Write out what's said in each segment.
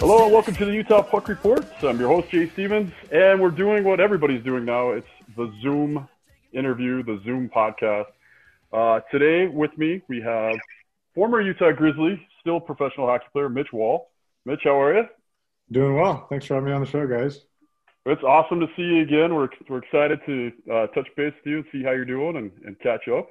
Hello and welcome to the Utah Puck Reports. I'm your host Jay Stevens, and we're doing what everybody's doing now. It's the Zoom interview, the Zoom podcast. Uh, today with me we have former Utah Grizzly, still professional hockey player Mitch Wall. Mitch, how are you? Doing well. Thanks for having me on the show, guys. It's awesome to see you again. We're we're excited to uh, touch base with you and see how you're doing and, and catch up.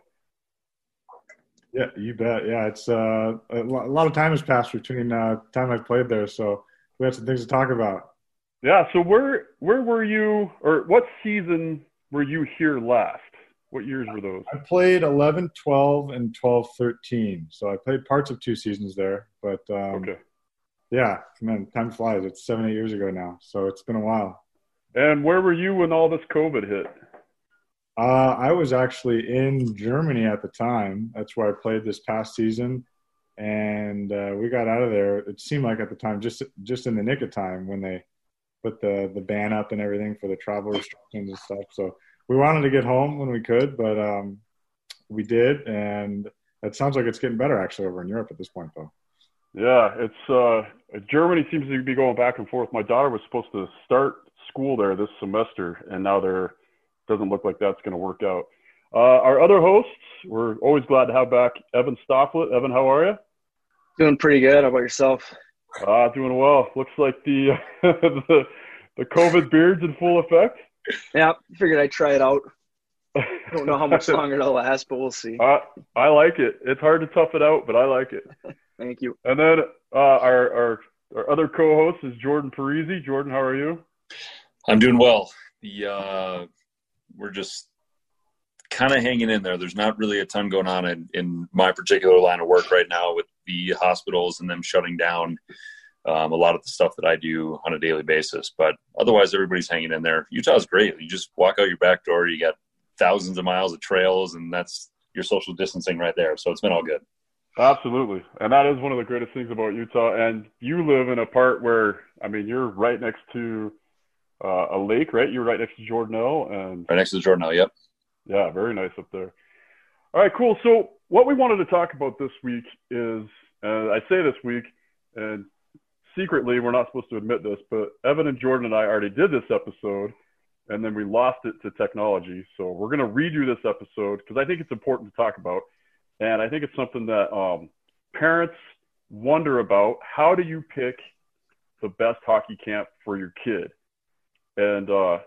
Yeah, you bet. Yeah, it's uh, a lot of time has passed between uh, time I've played there, so we have some things to talk about. Yeah. So where where were you, or what season were you here last? What years were those? I played 11, 12, and 12, 13. So I played parts of two seasons there, but um, Okay. Yeah, man, time flies. It's seven, eight years ago now, so it's been a while. And where were you when all this COVID hit? Uh, I was actually in Germany at the time. That's where I played this past season, and uh, we got out of there. It seemed like at the time, just just in the nick of time when they put the the ban up and everything for the travel restrictions and stuff. So we wanted to get home when we could, but um, we did, and it sounds like it's getting better actually over in Europe at this point, though. Yeah, it's uh, Germany seems to be going back and forth. My daughter was supposed to start school there this semester, and now they're doesn't look like that's going to work out. Uh, our other hosts, we're always glad to have back Evan Stoflet. Evan, how are you? Doing pretty good. How about yourself? Ah, doing well. Looks like the the the COVID beard's in full effect. Yeah, figured I'd try it out. I Don't know how much longer it'll last, but we'll see. I I like it. It's hard to tough it out, but I like it. Thank you. And then uh, our our our other co-host is Jordan Parise. Jordan, how are you? I'm doing well. The uh, we're just kind of hanging in there. There's not really a ton going on in, in my particular line of work right now with the hospitals and them shutting down um, a lot of the stuff that I do on a daily basis. But otherwise, everybody's hanging in there. Utah's great. You just walk out your back door, you got thousands of miles of trails, and that's your social distancing right there. So it's been all good. Absolutely, and that is one of the greatest things about Utah. And you live in a part where, I mean, you're right next to uh, a lake, right? You're right next to Jordanelle, and Right next to the Jordan Yep. Yeah, very nice up there. All right, cool. So what we wanted to talk about this week is, uh, I say this week, and secretly we're not supposed to admit this, but Evan and Jordan and I already did this episode, and then we lost it to technology. So we're going to redo this episode because I think it's important to talk about, and I think it's something that um, parents wonder about. How do you pick the best hockey camp for your kid? And uh,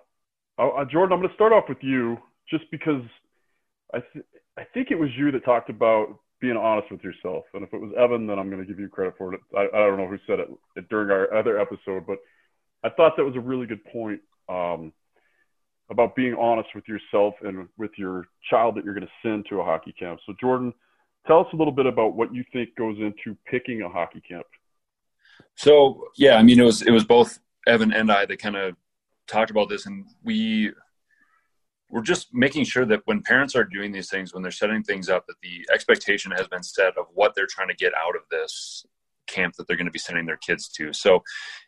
uh, Jordan, I'm going to start off with you just because I th- I think it was you that talked about being honest with yourself, and if it was Evan, then I'm going to give you credit for it. I, I don't know who said it during our other episode, but I thought that was a really good point um, about being honest with yourself and with your child that you're going to send to a hockey camp. So Jordan, tell us a little bit about what you think goes into picking a hockey camp. So yeah, I mean it was it was both Evan and I that kind of talked about this, and we we're just making sure that when parents are doing these things, when they're setting things up, that the expectation has been set of what they're trying to get out of this camp that they're going to be sending their kids to. So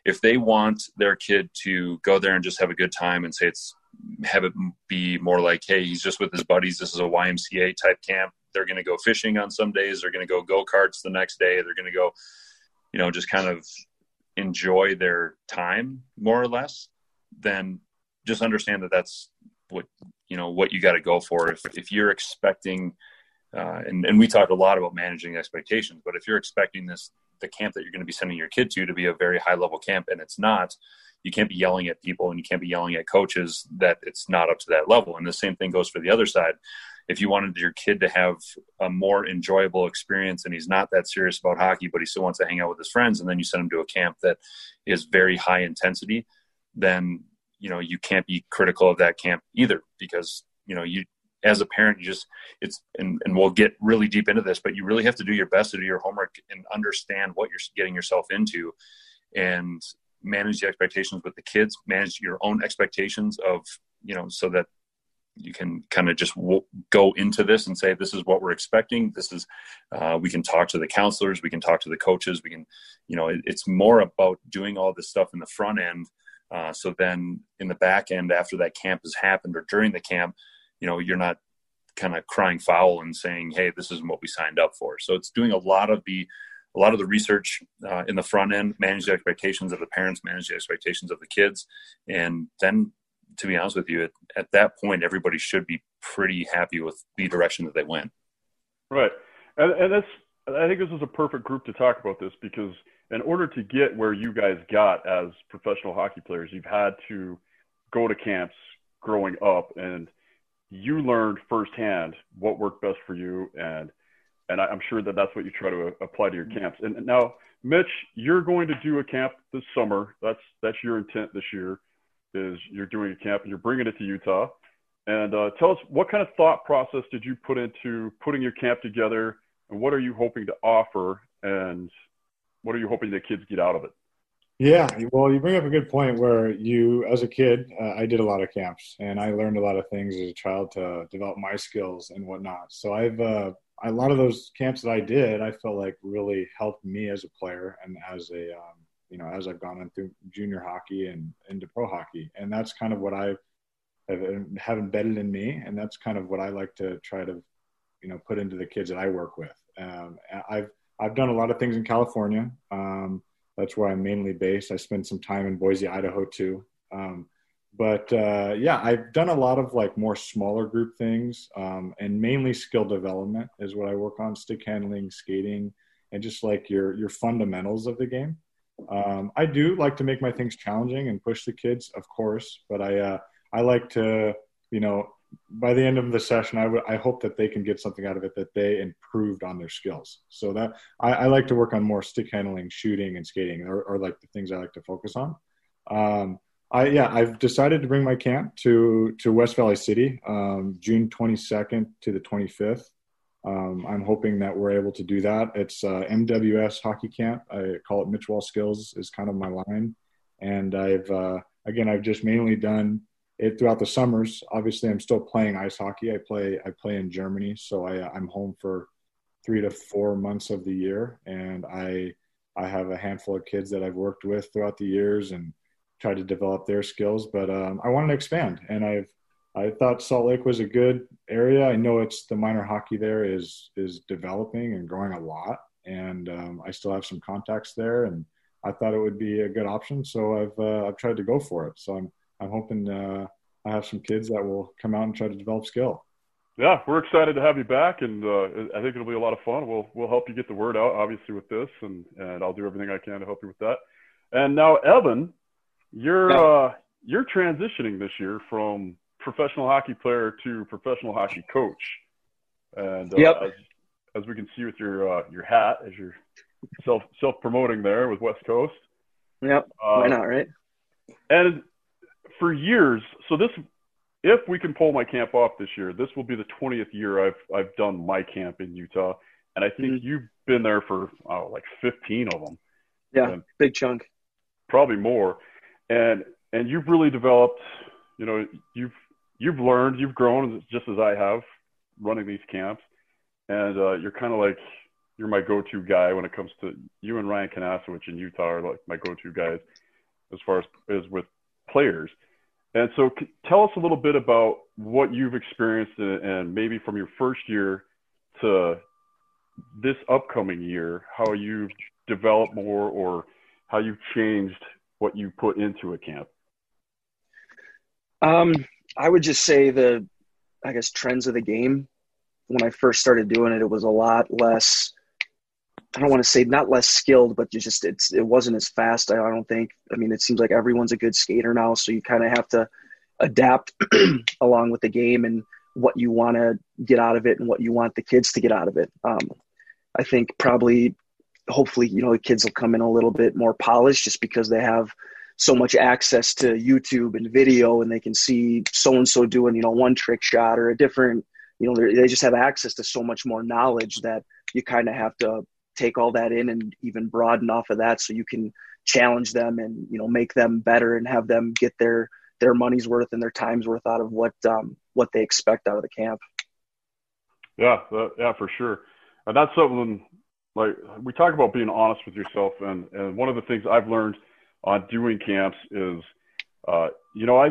if they want their kid to go there and just have a good time and say it's have it be more like, hey, he's just with his buddies. This is a YMCA type camp. They're going to go fishing on some days. They're going to go go karts the next day. They're going to go, you know, just kind of enjoy their time more or less. Then just understand that that's what you know what you got to go for. If if you're expecting, uh, and and we talked a lot about managing expectations, but if you're expecting this the camp that you're going to be sending your kid to to be a very high level camp and it's not you can't be yelling at people and you can't be yelling at coaches that it's not up to that level. And the same thing goes for the other side. If you wanted your kid to have a more enjoyable experience and he's not that serious about hockey but he still wants to hang out with his friends and then you send him to a camp that is very high intensity then you know you can't be critical of that camp either because you know you as a parent you just it's and, and we'll get really deep into this but you really have to do your best to do your homework and understand what you're getting yourself into. And manage the expectations with the kids manage your own expectations of you know so that you can kind of just w- go into this and say this is what we're expecting. This is uh, we can talk to the counselors we can talk to the coaches we can you know it, it's more about doing all this stuff in the front end uh, so then in the back end after that camp has happened or during the camp you know you're not kind of crying foul and saying hey this isn't what we signed up for. So it's doing a lot of the a lot of the research uh, in the front end manage the expectations of the parents manage the expectations of the kids and then to be honest with you, at, at that point, everybody should be pretty happy with the direction that they went. Right, and, and that's I think this is a perfect group to talk about this because in order to get where you guys got as professional hockey players, you've had to go to camps growing up, and you learned firsthand what worked best for you, and and I'm sure that that's what you try to apply to your camps. And now, Mitch, you're going to do a camp this summer. That's that's your intent this year is you're doing a camp and you're bringing it to Utah. And uh, tell us what kind of thought process did you put into putting your camp together, and what are you hoping to offer, and what are you hoping the kids get out of it? Yeah, well, you bring up a good point where you, as a kid, uh, I did a lot of camps and I learned a lot of things as a child to develop my skills and whatnot. So I've, uh, a lot of those camps that I did, I felt like really helped me as a player and as a, um, you know, as I've gone into junior hockey and into pro hockey. And that's kind of what I have, have embedded in me. And that's kind of what I like to try to, you know, put into the kids that I work with. Um, I've, I've done a lot of things in California. Um, that's where I'm mainly based. I spent some time in Boise, Idaho too. Um, but uh, yeah, I've done a lot of like more smaller group things, um, and mainly skill development is what I work on: stick handling, skating, and just like your your fundamentals of the game. Um, I do like to make my things challenging and push the kids, of course, but I uh, I like to you know by the end of the session, I would I hope that they can get something out of it that they improved on their skills. So that I, I like to work on more stick handling, shooting, and skating, or, like the things I like to focus on. Um, I yeah, I've decided to bring my camp to to West Valley City, um, June 22nd to the 25th. Um, I'm hoping that we're able to do that. It's uh, MWS hockey camp. I call it Mitch Wall Skills is kind of my line, and I've uh, again I've just mainly done it throughout the summers. Obviously, I'm still playing ice hockey. I play I play in Germany, so I, I'm home for three to four months of the year, and I I have a handful of kids that I've worked with throughout the years and tried to develop their skills. But um, I wanted to expand, and I've I thought Salt Lake was a good area. I know it's the minor hockey there is is developing and growing a lot, and um, I still have some contacts there, and I thought it would be a good option. So I've uh, I've tried to go for it. So I'm I'm hoping uh, I have some kids that will come out and try to develop skill. Yeah, we're excited to have you back, and uh, I think it'll be a lot of fun. We'll we'll help you get the word out, obviously, with this, and and I'll do everything I can to help you with that. And now, Evan, you're uh, you're transitioning this year from professional hockey player to professional hockey coach. And uh, yep. as, as, we can see with your uh, your hat, as you're self self promoting there with West Coast. Yep. Uh, Why not, right? And for years, so this, if we can pull my camp off this year, this will be the 20th year I've I've done my camp in Utah, and I think mm-hmm. you've been there for oh, like 15 of them. Yeah, big chunk. Probably more, and and you've really developed. You know, you've you've learned, you've grown just as I have running these camps, and uh, you're kind of like you're my go-to guy when it comes to you and Ryan Kanasowicz in Utah are like my go-to guys as far as, as with players. And so, c- tell us a little bit about what you've experienced, and, and maybe from your first year to this upcoming year, how you've developed more or how you've changed what you put into a camp. Um, I would just say the, I guess, trends of the game. When I first started doing it, it was a lot less. I don't want to say not less skilled, but just it's it wasn't as fast. I, I don't think. I mean, it seems like everyone's a good skater now, so you kind of have to adapt along with the game and what you want to get out of it and what you want the kids to get out of it. Um, I think probably, hopefully, you know, the kids will come in a little bit more polished just because they have so much access to YouTube and video, and they can see so and so doing you know one trick shot or a different. You know, they just have access to so much more knowledge that you kind of have to take all that in and even broaden off of that, so you can challenge them and you know make them better and have them get their their money's worth and their time's worth out of what um, what they expect out of the camp. Yeah, that, yeah, for sure. And that's something like we talk about being honest with yourself, and and one of the things I've learned on doing camps is, uh, you know, I,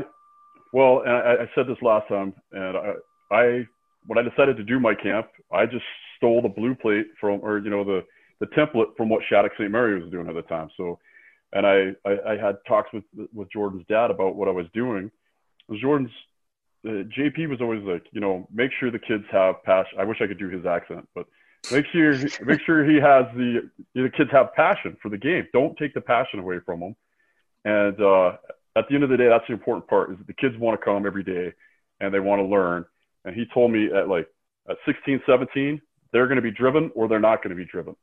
well, and I, I said this last time, and I, I when I decided to do my camp, I just stole the blue plate from, or you know, the the template from what Shattuck St. Mary was doing at the time. So, and I, I, I had talks with with Jordan's dad about what I was doing. Jordan's uh, JP was always like, you know, make sure the kids have passion. I wish I could do his accent, but make sure make sure he has the the kids have passion for the game. Don't take the passion away from them. And uh, at the end of the day, that's the important part: is the kids want to come every day and they want to learn. And he told me at like at 16, 17, they're going to be driven or they're not going to be driven.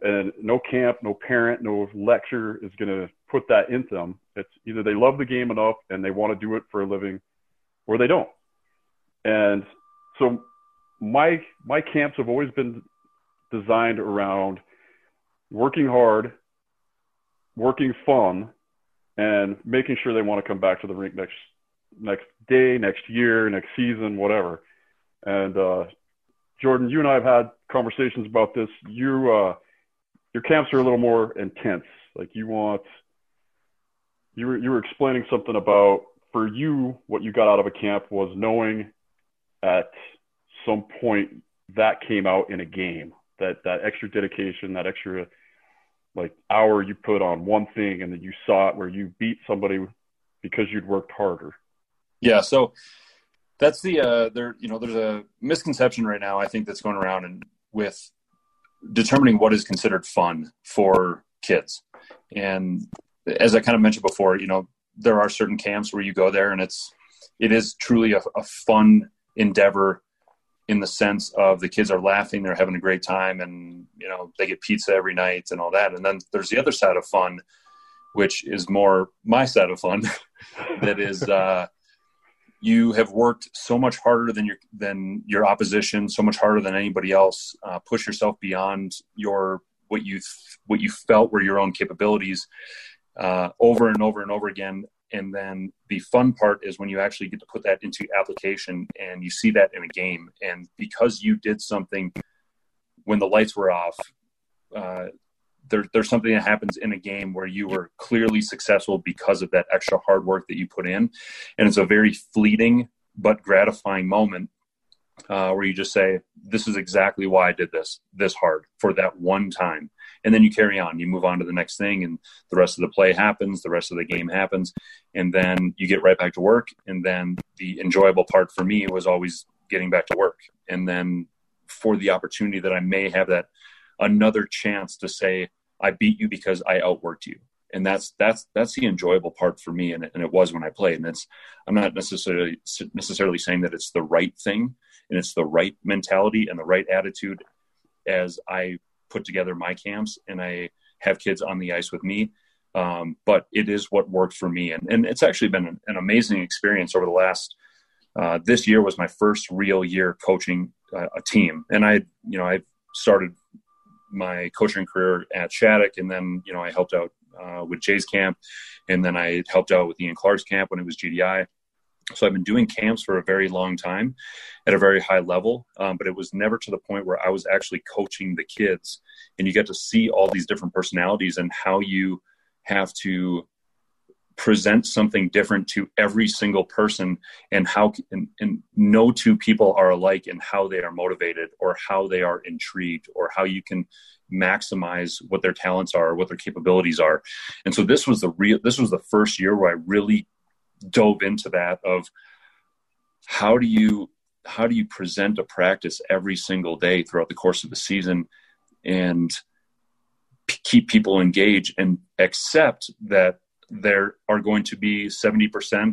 And no camp, no parent, no lecture is going to put that into them. It's either they love the game enough and they want to do it for a living, or they don't. And so my my camps have always been designed around working hard, working fun, and making sure they want to come back to the rink next next day, next year, next season, whatever. And uh, Jordan, you and I have had conversations about this. You uh, your camps are a little more intense. Like you want you were you were explaining something about for you what you got out of a camp was knowing at some point that came out in a game that that extra dedication that extra like hour you put on one thing and then you saw it where you beat somebody because you'd worked harder. Yeah so that's the uh there you know there's a misconception right now i think that's going around and with determining what is considered fun for kids. And as i kind of mentioned before you know there are certain camps where you go there and it's it is truly a, a fun endeavor in the sense of the kids are laughing, they're having a great time, and you know they get pizza every night and all that. And then there's the other side of fun, which is more my side of fun. that is, uh, you have worked so much harder than your than your opposition, so much harder than anybody else. Uh, push yourself beyond your what you what you felt were your own capabilities uh, over and over and over again and then the fun part is when you actually get to put that into application and you see that in a game. And because you did something when the lights were off uh, there, there's something that happens in a game where you were clearly successful because of that extra hard work that you put in. And it's a very fleeting but gratifying moment uh, where you just say this is exactly why i did this this hard for that one time and then you carry on. You move on to the next thing and the rest of the play happens the rest of the game happens and then you get right back to work and then the enjoyable part for me was always getting back to work. And then for the opportunity that i may have that another chance to say i beat you because i outworked you. And that's that's that's the enjoyable part for me and, and it was when i played. And it's i'm not necessarily necessarily saying that it's the right thing and it's the right mentality and the right attitude as i put together my camps and I have kids on the ice with me. Um, but it is what worked for me. And, and it's actually been an, an amazing experience over the last, uh, this year was my first real year coaching uh, a team. And I, you know, I started my coaching career at Shattuck and then, you know, I helped out uh, with Jay's camp and then I helped out with Ian Clark's camp when it was GDI. So I've been doing camps for a very long time at a very high level, um, but it was never to the point where I was actually coaching the kids. And you get to see all these different personalities and how you have to present something different to every single person and how and, and no two people are alike in how they are motivated or how they are intrigued or how you can maximize what their talents are or what their capabilities are and so this was the real this was the first year where i really dove into that of how do you how do you present a practice every single day throughout the course of the season and p- keep people engaged and accept that there are going to be 70%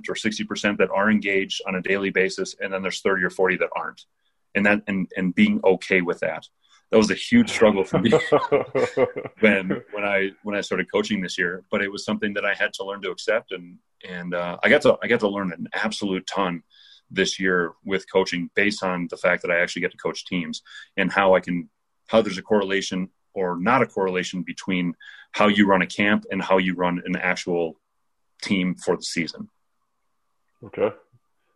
or 60% that are engaged on a daily basis and then there's 30 or 40 that aren't and that and and being okay with that that was a huge struggle for me when when I when I started coaching this year. But it was something that I had to learn to accept, and and uh, I got to I got to learn an absolute ton this year with coaching based on the fact that I actually get to coach teams and how I can how there's a correlation or not a correlation between how you run a camp and how you run an actual team for the season. Okay.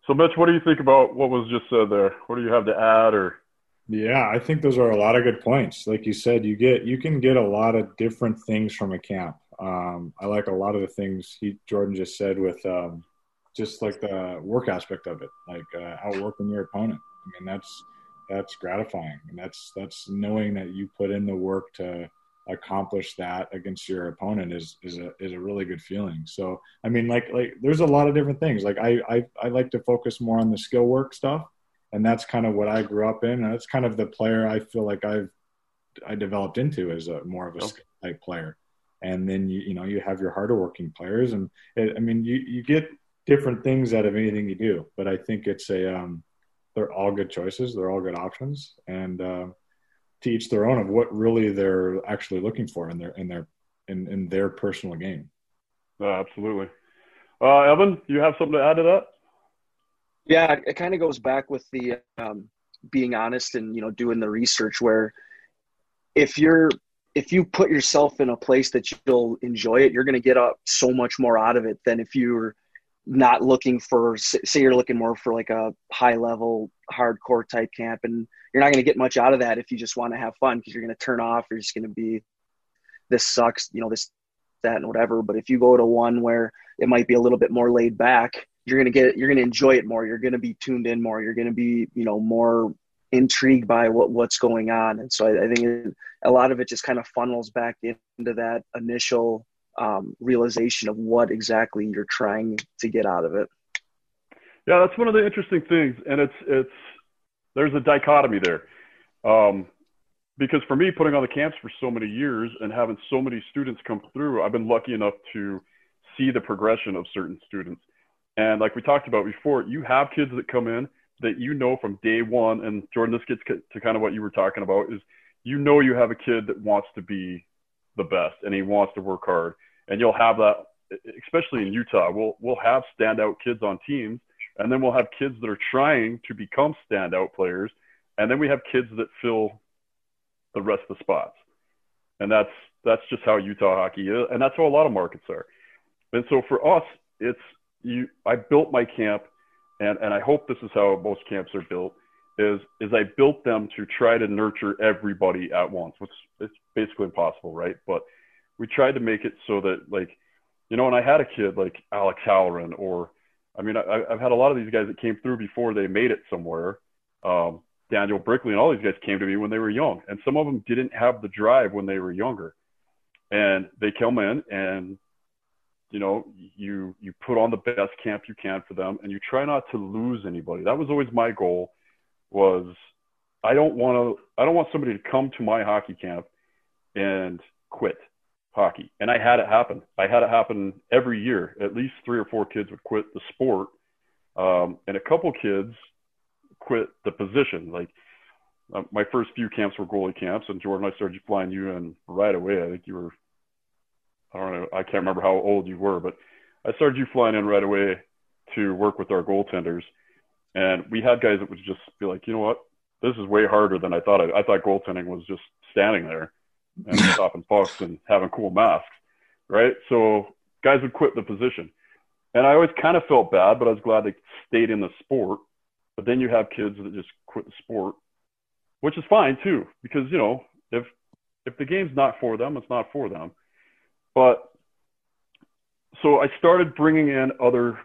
So, Mitch, what do you think about what was just said there? What do you have to add or? Yeah, I think those are a lot of good points. Like you said, you get you can get a lot of different things from a camp. Um, I like a lot of the things he Jordan just said with um, just like the work aspect of it, like uh, outworking your opponent. I mean, that's that's gratifying, and that's that's knowing that you put in the work to accomplish that against your opponent is is a is a really good feeling. So I mean, like like there's a lot of different things. Like I I, I like to focus more on the skill work stuff, and that's kind of what I grew up in. And that's kind of the player I feel like I've I developed into as a more of a okay. type player. And then you you know you have your harder working players, and it, I mean you you get different things out of anything you do. But I think it's a um, they're all good choices. They're all good options, and uh, to each their own of what really they're actually looking for in their in their in, in their personal game. Uh, absolutely. Uh, Evan, you have something to add to that? Yeah, it kind of goes back with the um, being honest and you know doing the research. Where if you're if you put yourself in a place that you'll enjoy it, you're going to get up so much more out of it than if you're not looking for say you're looking more for like a high level hardcore type camp and you're not going to get much out of that if you just want to have fun because you're going to turn off you're just going to be this sucks you know this that and whatever. But if you go to one where it might be a little bit more laid back you're going to get you're going to enjoy it more you're going to be tuned in more you're going to be you know more intrigued by what what's going on and so i, I think it, a lot of it just kind of funnels back into that initial um, realization of what exactly you're trying to get out of it. Yeah, that's one of the interesting things, and it's it's there's a dichotomy there, um, because for me, putting on the camps for so many years and having so many students come through, I've been lucky enough to see the progression of certain students. And like we talked about before, you have kids that come in that you know from day one, and Jordan, this gets to kind of what you were talking about is you know you have a kid that wants to be the best and he wants to work hard and you'll have that, especially in Utah. We'll we'll have standout kids on teams, and then we'll have kids that are trying to become standout players, and then we have kids that fill the rest of the spots, and that's that's just how Utah hockey is, and that's how a lot of markets are. And so for us, it's you. I built my camp, and and I hope this is how most camps are built. Is is I built them to try to nurture everybody at once, which it's basically impossible, right? But we tried to make it so that like, you know, when I had a kid like Alex Halloran or, I mean, I, I've had a lot of these guys that came through before they made it somewhere. Um, Daniel Brickley and all these guys came to me when they were young, and some of them didn't have the drive when they were younger, and they come in and you know you you put on the best camp you can for them and you try not to lose anybody that was always my goal was i don't want to i don't want somebody to come to my hockey camp and quit hockey. And I had it happen. I had it happen every year. At least three or four kids would quit the sport. Um, and a couple kids quit the position. Like uh, my first few camps were goalie camps, and Jordan, I started flying you in right away. I think you were, I don't know, I can't remember how old you were, but I started you flying in right away to work with our goaltenders. And we had guys that would just be like, you know what, this is way harder than I thought. I, I thought goaltending was just standing there and stopping pucks and having cool masks, right? So guys would quit the position. And I always kind of felt bad, but I was glad they stayed in the sport. But then you have kids that just quit the sport, which is fine too, because you know if if the game's not for them, it's not for them. But so I started bringing in other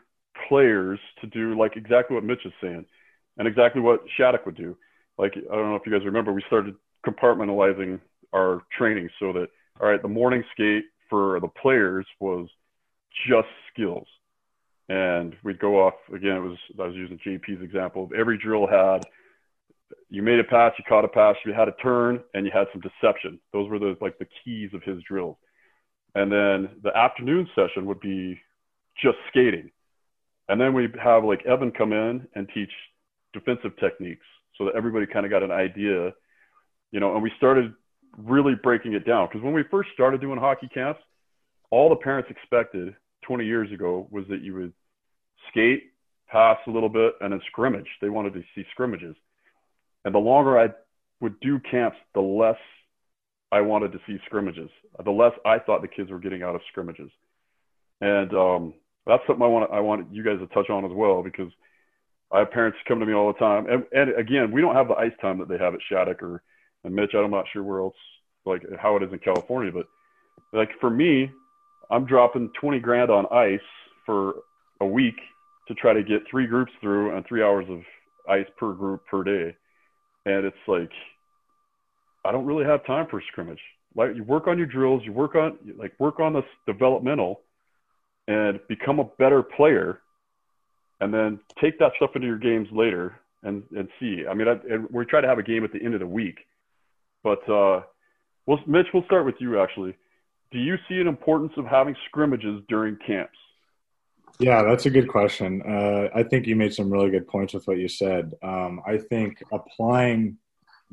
players to do like exactly what Mitch is saying, and exactly what Shattuck would do. Like I don't know if you guys remember, we started compartmentalizing our training so that all right, the morning skate for the players was just skills. And we'd go off again. It was I was using JP's example. Of every drill had you made a pass, you caught a pass, you had a turn, and you had some deception. Those were the like the keys of his drills. And then the afternoon session would be just skating. And then we'd have like Evan come in and teach defensive techniques so that everybody kind of got an idea you know, and we started really breaking it down because when we first started doing hockey camps, all the parents expected 20 years ago was that you would skate, pass a little bit, and then scrimmage. They wanted to see scrimmages. And the longer I would do camps, the less I wanted to see scrimmages, the less I thought the kids were getting out of scrimmages. And um, that's something I want I want you guys to touch on as well because I have parents come to me all the time. And, and again, we don't have the ice time that they have at Shattuck or and Mitch. I'm not sure where else, like how it is in California, but like for me, I'm dropping 20 grand on ice for a week to try to get three groups through and three hours of ice per group per day. And it's like, I don't really have time for scrimmage. Like you work on your drills, you work on like work on this developmental and become a better player and then take that stuff into your games later and, and see. I mean, I, we try to have a game at the end of the week, but uh, well, Mitch, we'll start with you actually. Do you see an importance of having scrimmages during camps? Yeah, that's a good question. Uh, I think you made some really good points with what you said. Um, I think applying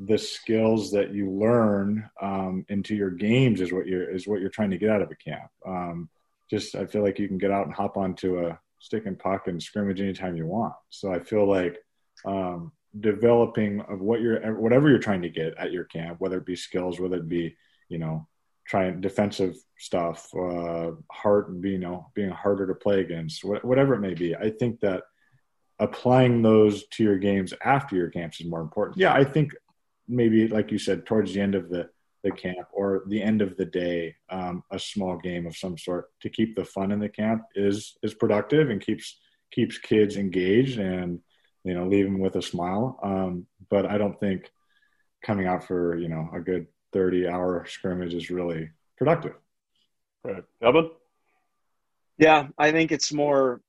the skills that you learn um, into your games is what you're is what you're trying to get out of a camp. Um, just I feel like you can get out and hop onto a stick and puck and scrimmage anytime you want. So I feel like um, developing of what you're whatever you're trying to get at your camp, whether it be skills, whether it be you know trying defensive stuff, uh, hard you know being harder to play against, whatever it may be. I think that applying those to your games after your camps is more important. Yeah, I think maybe like you said towards the end of the the camp or the end of the day, um, a small game of some sort to keep the fun in the camp is is productive and keeps keeps kids engaged and you know leave them with a smile. Um, but I don't think coming out for you know a good thirty hour scrimmage is really productive. Right, Evan. Yeah, I think it's more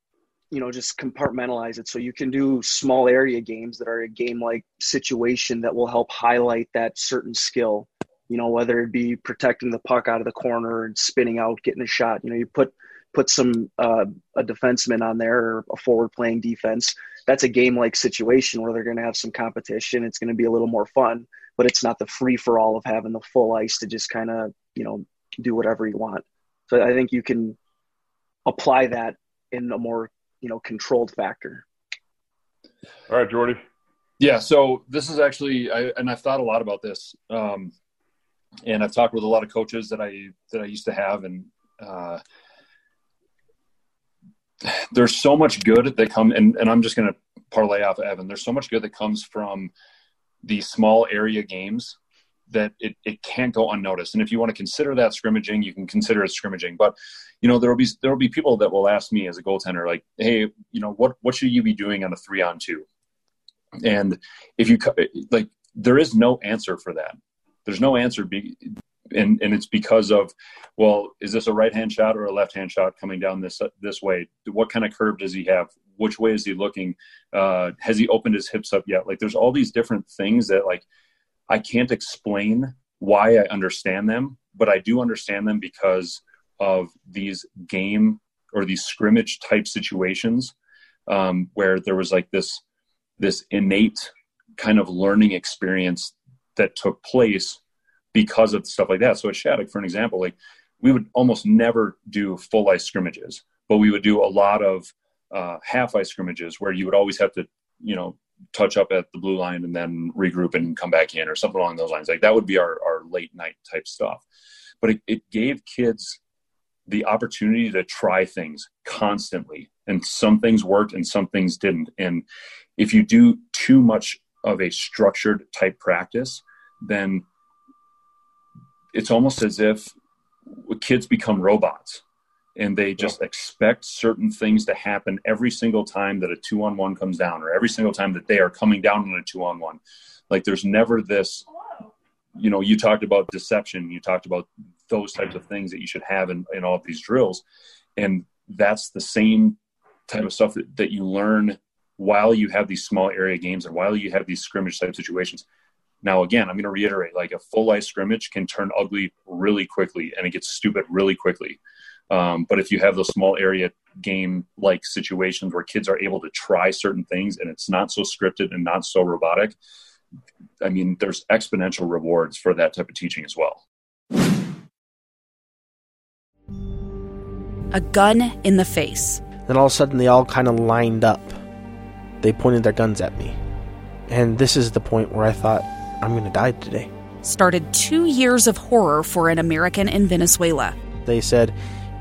you know just compartmentalize it so you can do small area games that are a game like situation that will help highlight that certain skill you know, whether it be protecting the puck out of the corner and spinning out, getting a shot. You know, you put put some uh, a defenseman on there or a forward playing defense. That's a game like situation where they're going to have some competition. It's going to be a little more fun, but it's not the free for all of having the full ice to just kind of you know do whatever you want. So I think you can apply that in a more you know controlled factor. All right, Jordy. Yeah, so this is actually, I, and I've thought a lot about this. Um, and I've talked with a lot of coaches that I that I used to have, and uh, there's so much good that come, and, and I'm just going to parlay off of Evan. There's so much good that comes from the small area games that it, it can't go unnoticed. And if you want to consider that scrimmaging, you can consider it scrimmaging. But you know, there will be there will be people that will ask me as a goaltender, like, hey, you know, what what should you be doing on a three on two? And if you like, there is no answer for that there's no answer be, and and it's because of well is this a right hand shot or a left hand shot coming down this this way what kind of curve does he have which way is he looking uh, has he opened his hips up yet like there's all these different things that like i can't explain why i understand them but i do understand them because of these game or these scrimmage type situations um, where there was like this this innate kind of learning experience that took place because of stuff like that. So at Shattuck, for an example, like we would almost never do full ice scrimmages, but we would do a lot of uh, half ice scrimmages where you would always have to, you know, touch up at the blue line and then regroup and come back in or something along those lines. Like that would be our, our late night type stuff. But it, it gave kids the opportunity to try things constantly. And some things worked and some things didn't. And if you do too much of a structured type practice, then it's almost as if kids become robots and they just yeah. expect certain things to happen every single time that a two on one comes down or every single time that they are coming down on a two on one. Like there's never this, you know, you talked about deception, you talked about those types of things that you should have in, in all of these drills. And that's the same type of stuff that, that you learn while you have these small area games and while you have these scrimmage type situations. Now, again, I'm going to reiterate like a full ice scrimmage can turn ugly really quickly and it gets stupid really quickly. Um, but if you have those small area game like situations where kids are able to try certain things and it's not so scripted and not so robotic, I mean, there's exponential rewards for that type of teaching as well. A gun in the face. Then all of a sudden, they all kind of lined up. They pointed their guns at me. And this is the point where I thought, I'm going to die today. Started two years of horror for an American in Venezuela. They said,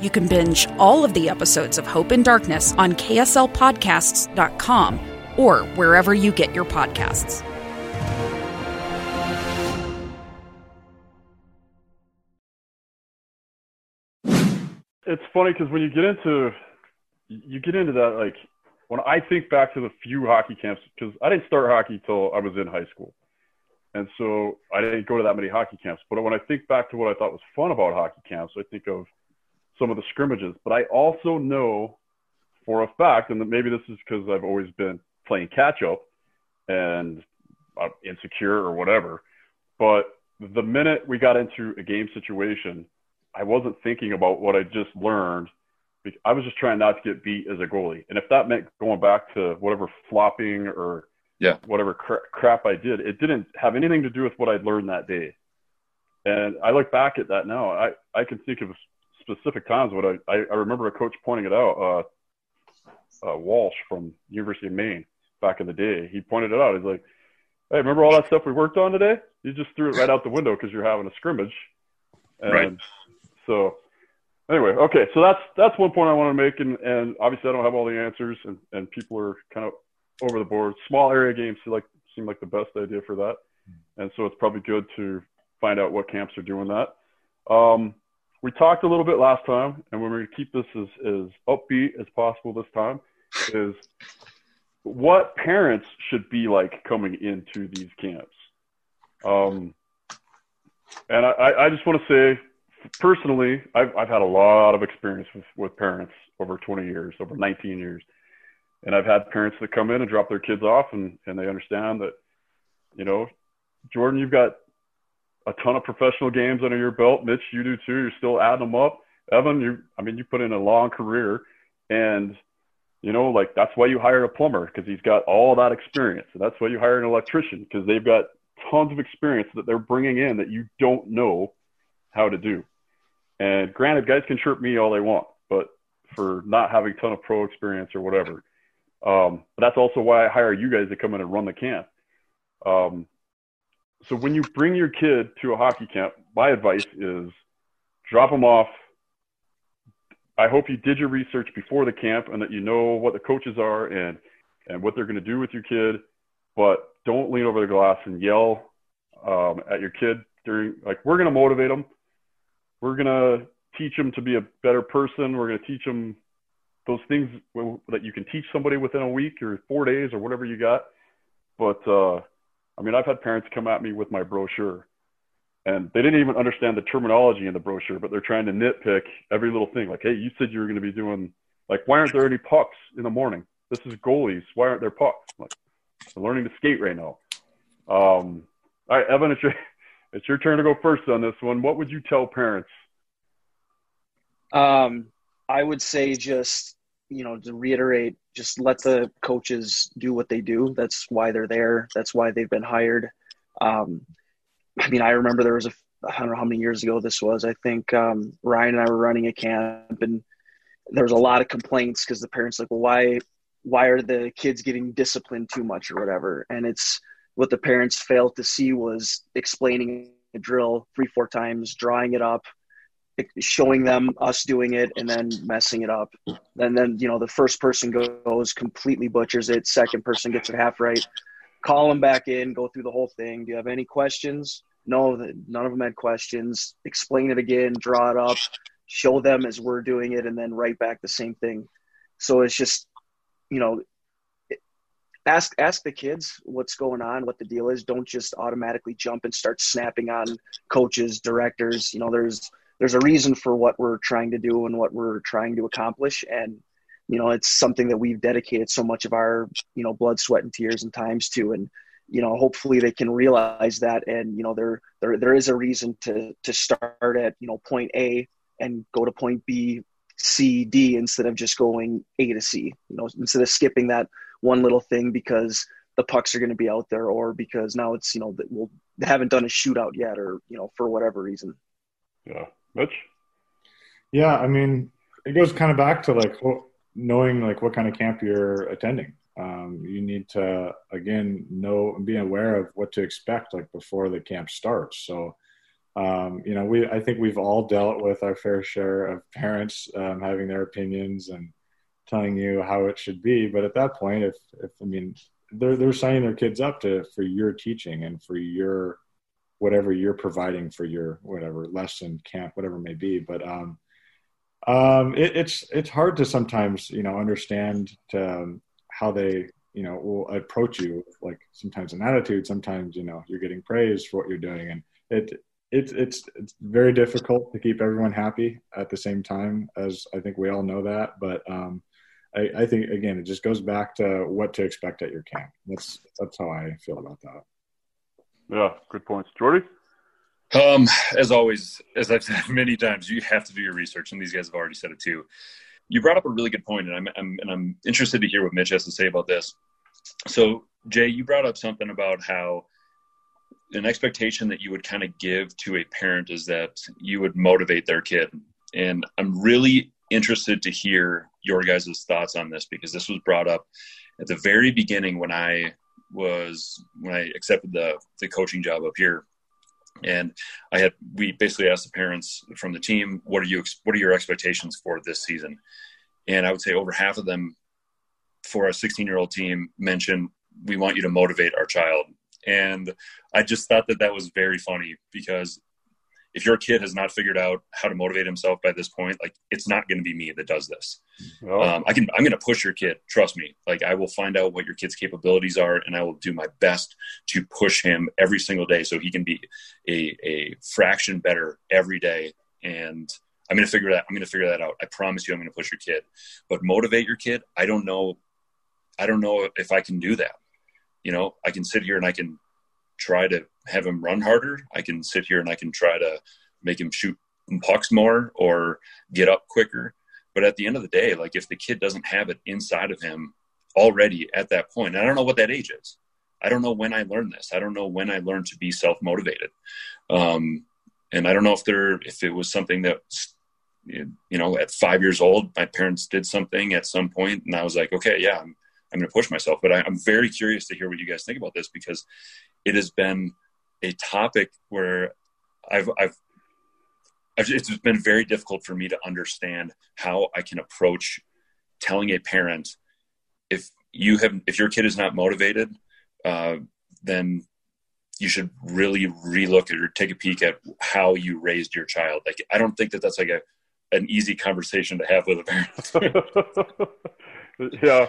You can binge all of the episodes of Hope in Darkness on KSLPodcasts.com or wherever you get your podcasts. It's funny because when you get into you get into that like when I think back to the few hockey camps because I didn't start hockey till I was in high school, and so I didn't go to that many hockey camps. But when I think back to what I thought was fun about hockey camps, I think of some of the scrimmages. But I also know for a fact, and maybe this is because I've always been playing catch up and I'm insecure or whatever. But the minute we got into a game situation, I wasn't thinking about what I just learned. I was just trying not to get beat as a goalie. And if that meant going back to whatever flopping or yeah. whatever cra- crap I did, it didn't have anything to do with what I'd learned that day. And I look back at that now. I, I can think of specific times what I, I, I remember a coach pointing it out, uh, uh, Walsh from University of Maine back in the day. He pointed it out. He's like, Hey, remember all that stuff we worked on today? You just threw it right out the window because you're having a scrimmage. And right. So anyway, okay. So that's, that's one point I want to make. And, and obviously I don't have all the answers and, and people are kind of over the board. Small area games seem like, seem like the best idea for that. And so it's probably good to find out what camps are doing that. Um, we talked a little bit last time, and we're going to keep this as, as upbeat as possible this time, is what parents should be like coming into these camps. Um, and I, I just want to say, personally, I've, I've had a lot of experience with, with parents over 20 years, over 19 years. And I've had parents that come in and drop their kids off, and, and they understand that, you know, Jordan, you've got a ton of professional games under your belt. Mitch, you do too. You're still adding them up. Evan, you, I mean, you put in a long career, and you know, like that's why you hire a plumber because he's got all that experience. And that's why you hire an electrician because they've got tons of experience that they're bringing in that you don't know how to do. And granted, guys can chirp me all they want, but for not having a ton of pro experience or whatever. Um, but that's also why I hire you guys to come in and run the camp. Um, so when you bring your kid to a hockey camp, my advice is drop them off. I hope you did your research before the camp and that you know what the coaches are and and what they're going to do with your kid. But don't lean over the glass and yell um, at your kid during like we're going to motivate them. We're going to teach them to be a better person. We're going to teach them those things that you can teach somebody within a week or four days or whatever you got. But uh, I mean, I've had parents come at me with my brochure and they didn't even understand the terminology in the brochure, but they're trying to nitpick every little thing. Like, hey, you said you were going to be doing, like, why aren't there any pucks in the morning? This is goalies. Why aren't there pucks? I'm like, I'm learning to skate right now. Um, all right, Evan, it's your, it's your turn to go first on this one. What would you tell parents? Um, I would say just you know, to reiterate, just let the coaches do what they do. That's why they're there. That's why they've been hired. Um, I mean, I remember there was a, I don't know how many years ago this was. I think um, Ryan and I were running a camp, and there was a lot of complaints because the parents like, well, why, why are the kids getting disciplined too much or whatever? And it's what the parents failed to see was explaining a drill three, four times, drawing it up, showing them us doing it and then messing it up. And then, you know, the first person goes completely butchers it. Second person gets it half right. Call them back in, go through the whole thing. Do you have any questions? No, none of them had questions. Explain it again, draw it up, show them as we're doing it, and then write back the same thing. So it's just, you know, ask ask the kids what's going on, what the deal is. Don't just automatically jump and start snapping on coaches, directors. You know, there's there's a reason for what we're trying to do and what we're trying to accomplish. And you know it's something that we've dedicated so much of our you know blood sweat and tears and times to. And you know hopefully they can realize that. And you know there there there is a reason to to start at you know point a and go to point b c d instead of just going a to c you know instead of skipping that one little thing because the pucks are going to be out there or because now it's you know that we'll haven't done a shootout yet or you know for whatever reason. Yeah mitch? Yeah i mean it goes kind of back to like knowing like what kind of camp you're attending. Um, you need to again know and be aware of what to expect like before the camp starts. So um, you know we i think we've all dealt with our fair share of parents um, having their opinions and telling you how it should be. But at that point if if i mean they're they're signing their kids up to for your teaching and for your whatever you're providing for your whatever lesson camp whatever may be but um um it, it's it's hard to sometimes you know understand to, um, how they you know will approach you like sometimes an attitude sometimes you know you're getting praised for what you're doing and it it's it's it's very difficult to keep everyone happy at the same time as i think we all know that but um I, I think again, it just goes back to what to expect at your camp. That's that's how I feel about that. Yeah, good points, Jordy. Um, as always, as I've said many times, you have to do your research, and these guys have already said it too. You brought up a really good point, and I'm, I'm and I'm interested to hear what Mitch has to say about this. So, Jay, you brought up something about how an expectation that you would kind of give to a parent is that you would motivate their kid, and I'm really interested to hear your guys' thoughts on this because this was brought up at the very beginning when I was when I accepted the the coaching job up here. And I had we basically asked the parents from the team, "What are you? What are your expectations for this season?" And I would say over half of them, for a 16 year old team, mentioned, "We want you to motivate our child." And I just thought that that was very funny because if your kid has not figured out how to motivate himself by this point, like it's not going to be me that does this. Oh. Um, I can, I'm going to push your kid. Trust me. Like I will find out what your kid's capabilities are, and I will do my best to push him every single day so he can be a, a fraction better every day. And I'm going to figure that. I'm going to figure that out. I promise you, I'm going to push your kid. But motivate your kid. I don't know. I don't know if I can do that. You know, I can sit here and I can try to have him run harder. I can sit here and I can try to make him shoot pucks more or get up quicker. But at the end of the day, like if the kid doesn't have it inside of him already at that point, I don't know what that age is. I don't know when I learned this. I don't know when I learned to be self motivated. Um, and I don't know if there, if it was something that, you know, at five years old, my parents did something at some point, and I was like, okay, yeah, I'm, I'm going to push myself. But I, I'm very curious to hear what you guys think about this because it has been a topic where I've, I've, I've, it's been very difficult for me to understand how I can approach telling a parent if you have if your kid is not motivated, uh, then you should really relook at or take a peek at how you raised your child. Like I don't think that that's like a an easy conversation to have with a parent. yeah.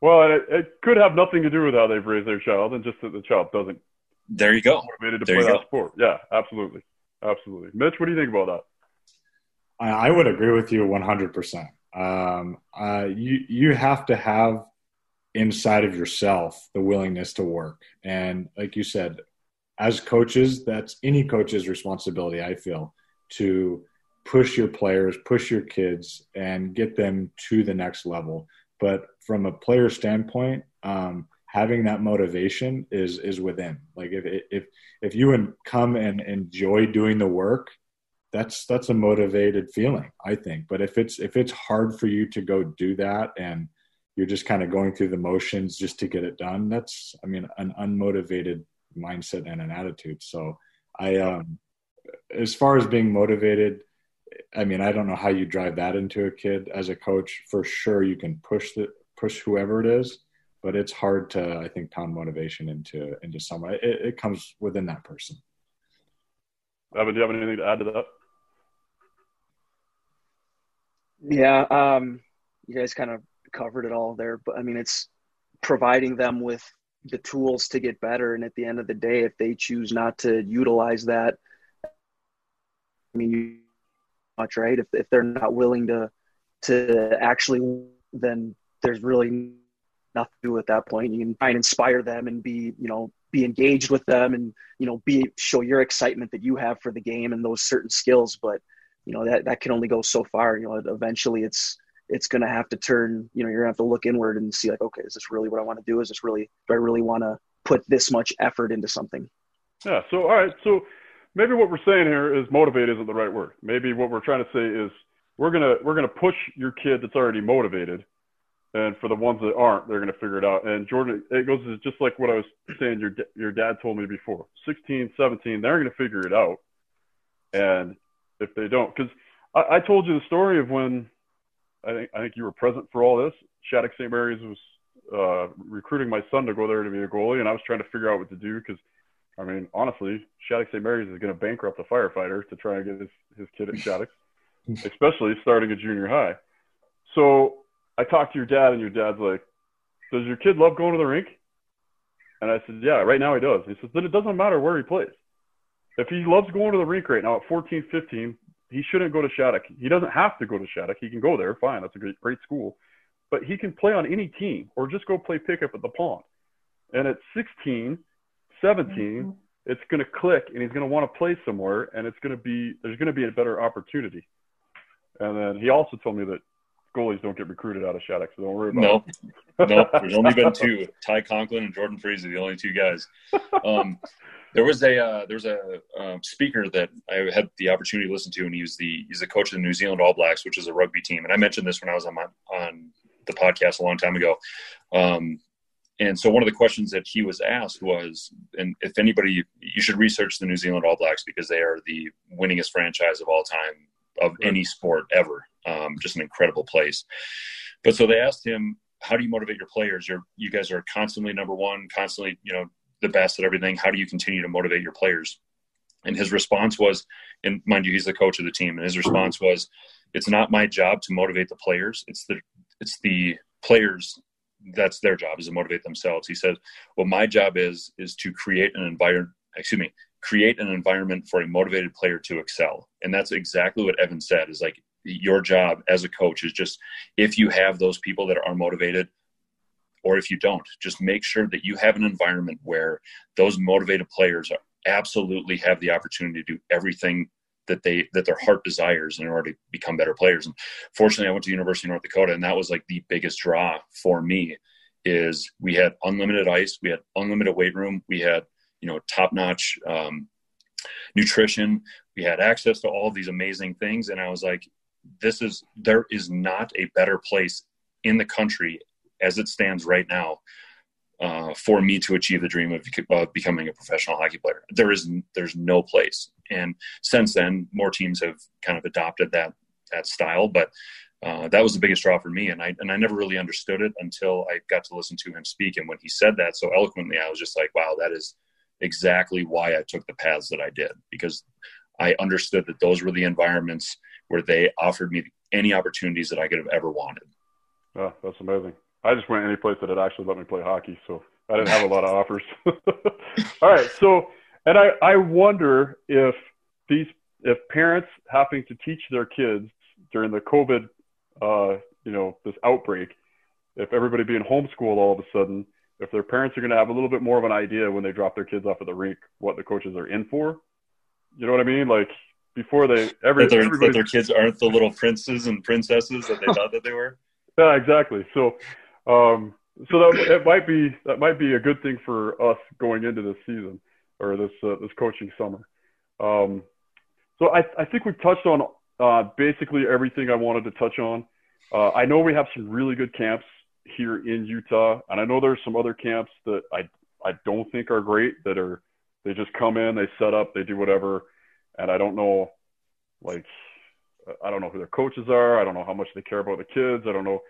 Well, it, it, could have nothing to do with how they've raised their child, and just that the child doesn't there you go. Motivated to there play that go. sport. Yeah, absolutely, absolutely. Mitch, what do you think about that? I, I would agree with you 100%. Um, uh, you you have to have inside of yourself the willingness to work, and like you said, as coaches, that's any coach's responsibility. I feel to push your players, push your kids, and get them to the next level. But from a player standpoint, um, having that motivation is is within. Like if if if you and come and enjoy doing the work that's that's a motivated feeling i think. But if it's if it's hard for you to go do that and you're just kind of going through the motions just to get it done that's i mean an unmotivated mindset and an attitude. So i um as far as being motivated i mean i don't know how you drive that into a kid. As a coach for sure you can push the push whoever it is but it's hard to I think pound motivation into into someone. It, it comes within that person. Evan, do you have anything to add to that? Yeah, um, you guys kind of covered it all there, but I mean, it's providing them with the tools to get better. And at the end of the day, if they choose not to utilize that, I mean, you much, right? If if they're not willing to to actually, then there's really nothing to do at that point. You can try and inspire them and be, you know, be engaged with them and you know be show your excitement that you have for the game and those certain skills. But you know that that can only go so far. You know, eventually it's it's to have to turn. You know, you're to have to look inward and see like, okay, is this really what I want to do? Is this really do I really want to put this much effort into something? Yeah. So all right. So maybe what we're saying here is motivate isn't the right word. Maybe what we're trying to say is we're gonna we're gonna push your kid that's already motivated, and for the ones that aren't, they're gonna figure it out. And Jordan, it goes just like what I was saying. Your your dad told me before. 16, 17, they're gonna figure it out. And if they don't, because I, I told you the story of when I think I think you were present for all this. Shattuck St. Mary's was uh, recruiting my son to go there to be a goalie, and I was trying to figure out what to do because, I mean, honestly, Shattuck St. Mary's is going to bankrupt a firefighter to try and get his, his kid at Shattuck, especially starting at junior high. So I talked to your dad, and your dad's like, "Does your kid love going to the rink?" And I said, "Yeah, right now he does." He says, "Then it doesn't matter where he plays. If he loves going to the rink right now at 14, 15, he shouldn't go to Shattuck. He doesn't have to go to Shattuck. He can go there, fine. That's a great, great school." but he can play on any team or just go play pickup at the pond. And at 16, 17, mm-hmm. it's going to click and he's going to want to play somewhere and it's going to be, there's going to be a better opportunity. And then he also told me that goalies don't get recruited out of Shattuck, so don't worry about nope. it. nope. There's only been two: Ty Conklin and Jordan Parise, the only two guys. Um, there was a uh, there was a um, speaker that I had the opportunity to listen to, and he was the he's the coach of the New Zealand All Blacks, which is a rugby team. And I mentioned this when I was on my on the podcast a long time ago. Um, and so one of the questions that he was asked was, and if anybody, you should research the New Zealand All Blacks because they are the winningest franchise of all time of any sport ever. Um, just an incredible place. But so they asked him, how do you motivate your players? You're, you guys are constantly number one, constantly, you know, the best at everything. How do you continue to motivate your players? And his response was, and mind you, he's the coach of the team. And his response was, it's not my job to motivate the players. It's the it's the players that's their job is to motivate themselves. He said, "Well, my job is is to create an environment. Excuse me, create an environment for a motivated player to excel." And that's exactly what Evan said. Is like your job as a coach is just if you have those people that are motivated, or if you don't, just make sure that you have an environment where those motivated players absolutely have the opportunity to do everything that they that their heart desires in order to become better players. And fortunately, I went to the University of North Dakota, and that was like the biggest draw for me. Is we had unlimited ice, we had unlimited weight room, we had you know top notch um, nutrition, we had access to all of these amazing things, and I was like, this is there is not a better place in the country as it stands right now uh, for me to achieve the dream of becoming a professional hockey player. There is there's no place, and since then, more teams have kind of adopted that that style. But uh, that was the biggest draw for me, and I and I never really understood it until I got to listen to him speak. And when he said that so eloquently, I was just like, wow, that is exactly why I took the paths that I did because I understood that those were the environments where they offered me any opportunities that I could have ever wanted. Oh, that's amazing. I just went any place that had actually let me play hockey, so I didn't have a lot of offers. All right, so and I I wonder if these if parents having to teach their kids during the COVID, uh, you know, this outbreak, if everybody being homeschooled all of a sudden, if their parents are going to have a little bit more of an idea when they drop their kids off at the rink, what the coaches are in for. You know what I mean? Like before they every that, that their kids aren't the little princes and princesses that they thought that they were. Yeah, exactly. So um, so that it might be that might be a good thing for us going into this season or this uh, this coaching summer. Um, so I, I think we've touched on uh, basically everything I wanted to touch on. Uh, I know we have some really good camps here in Utah, and I know there's some other camps that I I don't think are great that are they just come in, they set up, they do whatever, and I don't know like I don't know who their coaches are. I don't know how much they care about the kids. I don't know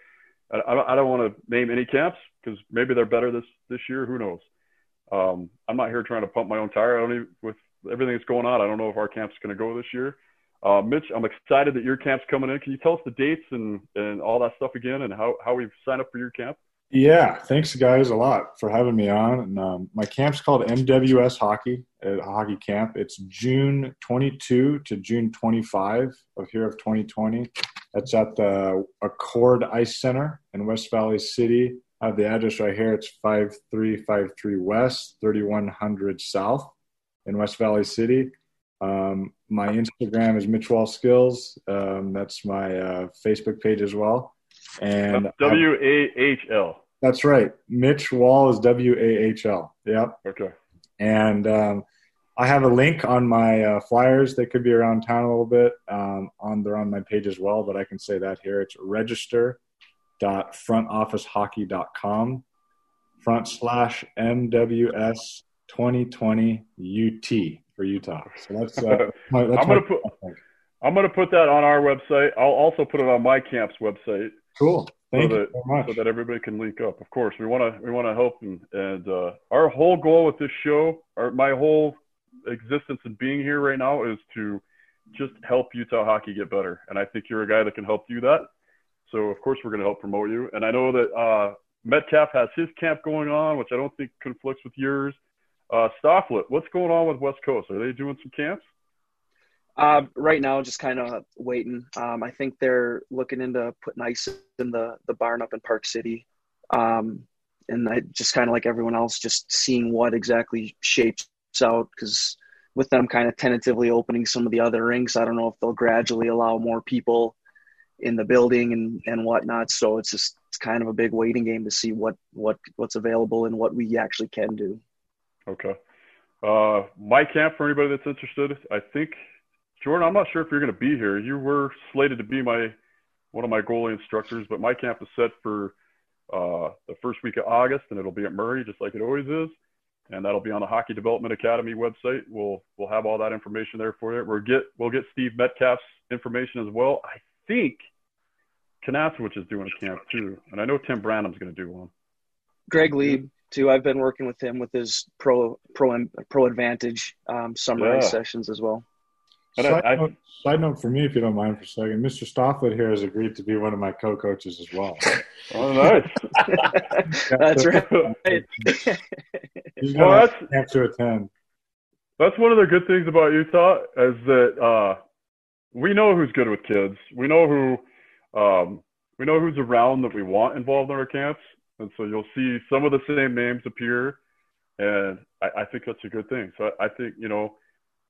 I, I don't want to name any camps because maybe they're better this this year. Who knows? Um, I'm not here trying to pump my own tire. I don't even with everything that's going on. I don't know if our camp's going to go this year. Uh, Mitch, I'm excited that your camp's coming in. Can you tell us the dates and, and all that stuff again and how, how we've signed up for your camp? Yeah, thanks guys a lot for having me on. And um, my camp's called MWS Hockey at Hockey Camp. It's June 22 to June 25 of here of 2020. That's at the Acord Ice Center in West Valley City. I have the address right here. It's 5353 West, 3100 South in West Valley City. Um, my Instagram is Mitch Wahl Skills. Um, that's my uh, Facebook page as well. And W A H L. That's right. Mitch Wahl is W A H L. Yep. Okay. And um, I have a link on my uh, flyers. that could be around town a little bit. Um, on they're on my page as well, but I can say that here. It's register.frontofficehockey.com front slash MWS 2020 UT for Utah. So that's, uh, my, that's I'm gonna put I'm gonna put that on our website. I'll also put it on my camp's website. Cool. Thank so you that, so much. So that everybody can link up. Of course, we want to we want to help and and uh, our whole goal with this show, our my whole existence and being here right now is to just help Utah hockey get better. And I think you're a guy that can help do that. So of course we're going to help promote you. And I know that uh, Metcalf has his camp going on, which I don't think conflicts with yours. Uh, Stoflet, what's going on with West Coast? Are they doing some camps? Uh, right now, just kind of waiting. Um, I think they're looking into putting ice in the the barn up in Park City, um, and I just kind of like everyone else, just seeing what exactly shapes out. Because with them kind of tentatively opening some of the other rinks, I don't know if they'll gradually allow more people in the building and and whatnot. So it's just it's kind of a big waiting game to see what what what's available and what we actually can do. Okay. Uh, my camp for anybody that's interested, I think Jordan, I'm not sure if you're going to be here. You were slated to be my one of my goalie instructors, but my camp is set for uh, the first week of August, and it'll be at Murray, just like it always is. And that'll be on the Hockey Development Academy website. We'll we'll have all that information there for you. We'll get we'll get Steve Metcalf's information as well. I think Kanasowicz is doing a camp too, and I know Tim Branham's going to do one. Greg Lieb too. I've been working with him with his pro pro pro advantage um, summer Yeah. sessions as well. And Side, I- I- note, side note for me, if you don't mind for a second, Mr. Stoflet here has agreed to be one of my co-coaches as well. Oh, nice. That's right. He's Well, going that's- to camp to attend. That's one of the good things about Utah is that uh, we know who's good with kids. We know who um, we know who's around that we want involved in our camps, and so you'll see some of the same names appear, and I, I think that's a good thing. So I, I think you know,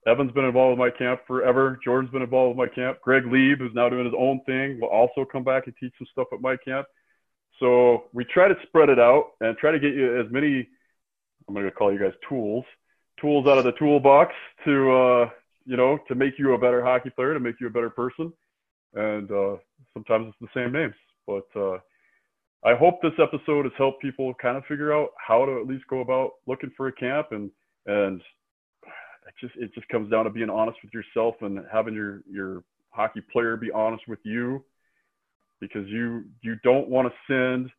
Evan's been involved with my camp forever. Jordan's been involved with my camp. Greg Lieb, who's now doing his own thing, will also come back and teach some stuff at my camp. So we try to spread it out and try to get you as many. I'm going to call you guys tools tools out of the toolbox to uh, you know to make you a better hockey player, to make you a better person. And uh, sometimes it's the same names, but uh, I hope this episode has helped people kind of figure out how to at least go about looking for a camp and and it just it just comes down to being honest with yourself and having your your hockey player be honest with you because you you don't want to send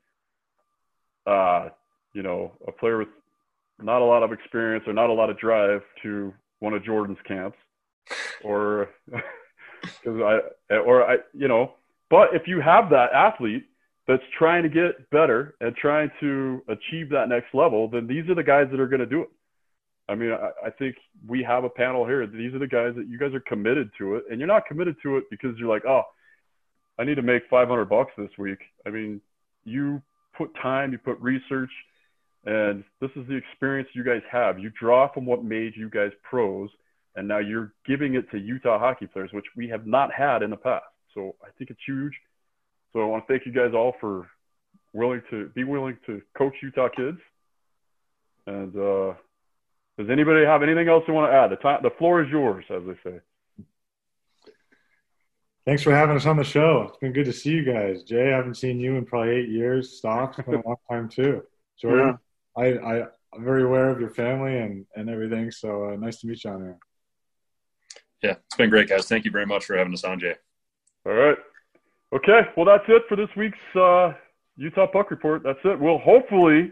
uh you know a player with not a lot of experience or not a lot of drive to one of Jordan's camps or because I or I you know but if you have that athlete that's trying to get better and trying to achieve that next level then these are the guys that are going to do it I mean I, I think we have a panel here these are the guys that you guys are committed to it and you're not committed to it because you're like oh I need to make 500 bucks this week I mean you put time you put research and this is the experience you guys have. You draw from what made you guys pros, and now you're giving it to Utah hockey players, which we have not had in the past. So I think it's huge. So I want to thank you guys all for willing to be willing to coach Utah kids. And uh, does anybody have anything else they want to add? The time, the floor is yours, as they say. Thanks for having us on the show. It's been good to see you guys. Jay, I haven't seen you in probably eight years. Stock, it's been a long time too. Jordan, I, I, I'm very aware of your family and, and everything. So uh, nice to meet you on there. Yeah, it's been great, guys. Thank you very much for having us on, Jay. All right. Okay. Well, that's it for this week's uh, Utah Puck Report. That's it. We'll hopefully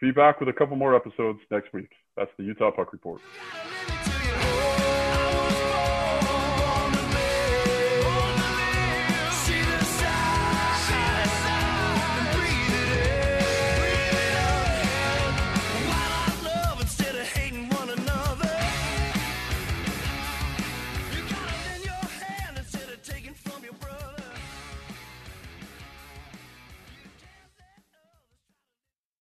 be back with a couple more episodes next week. That's the Utah Puck Report.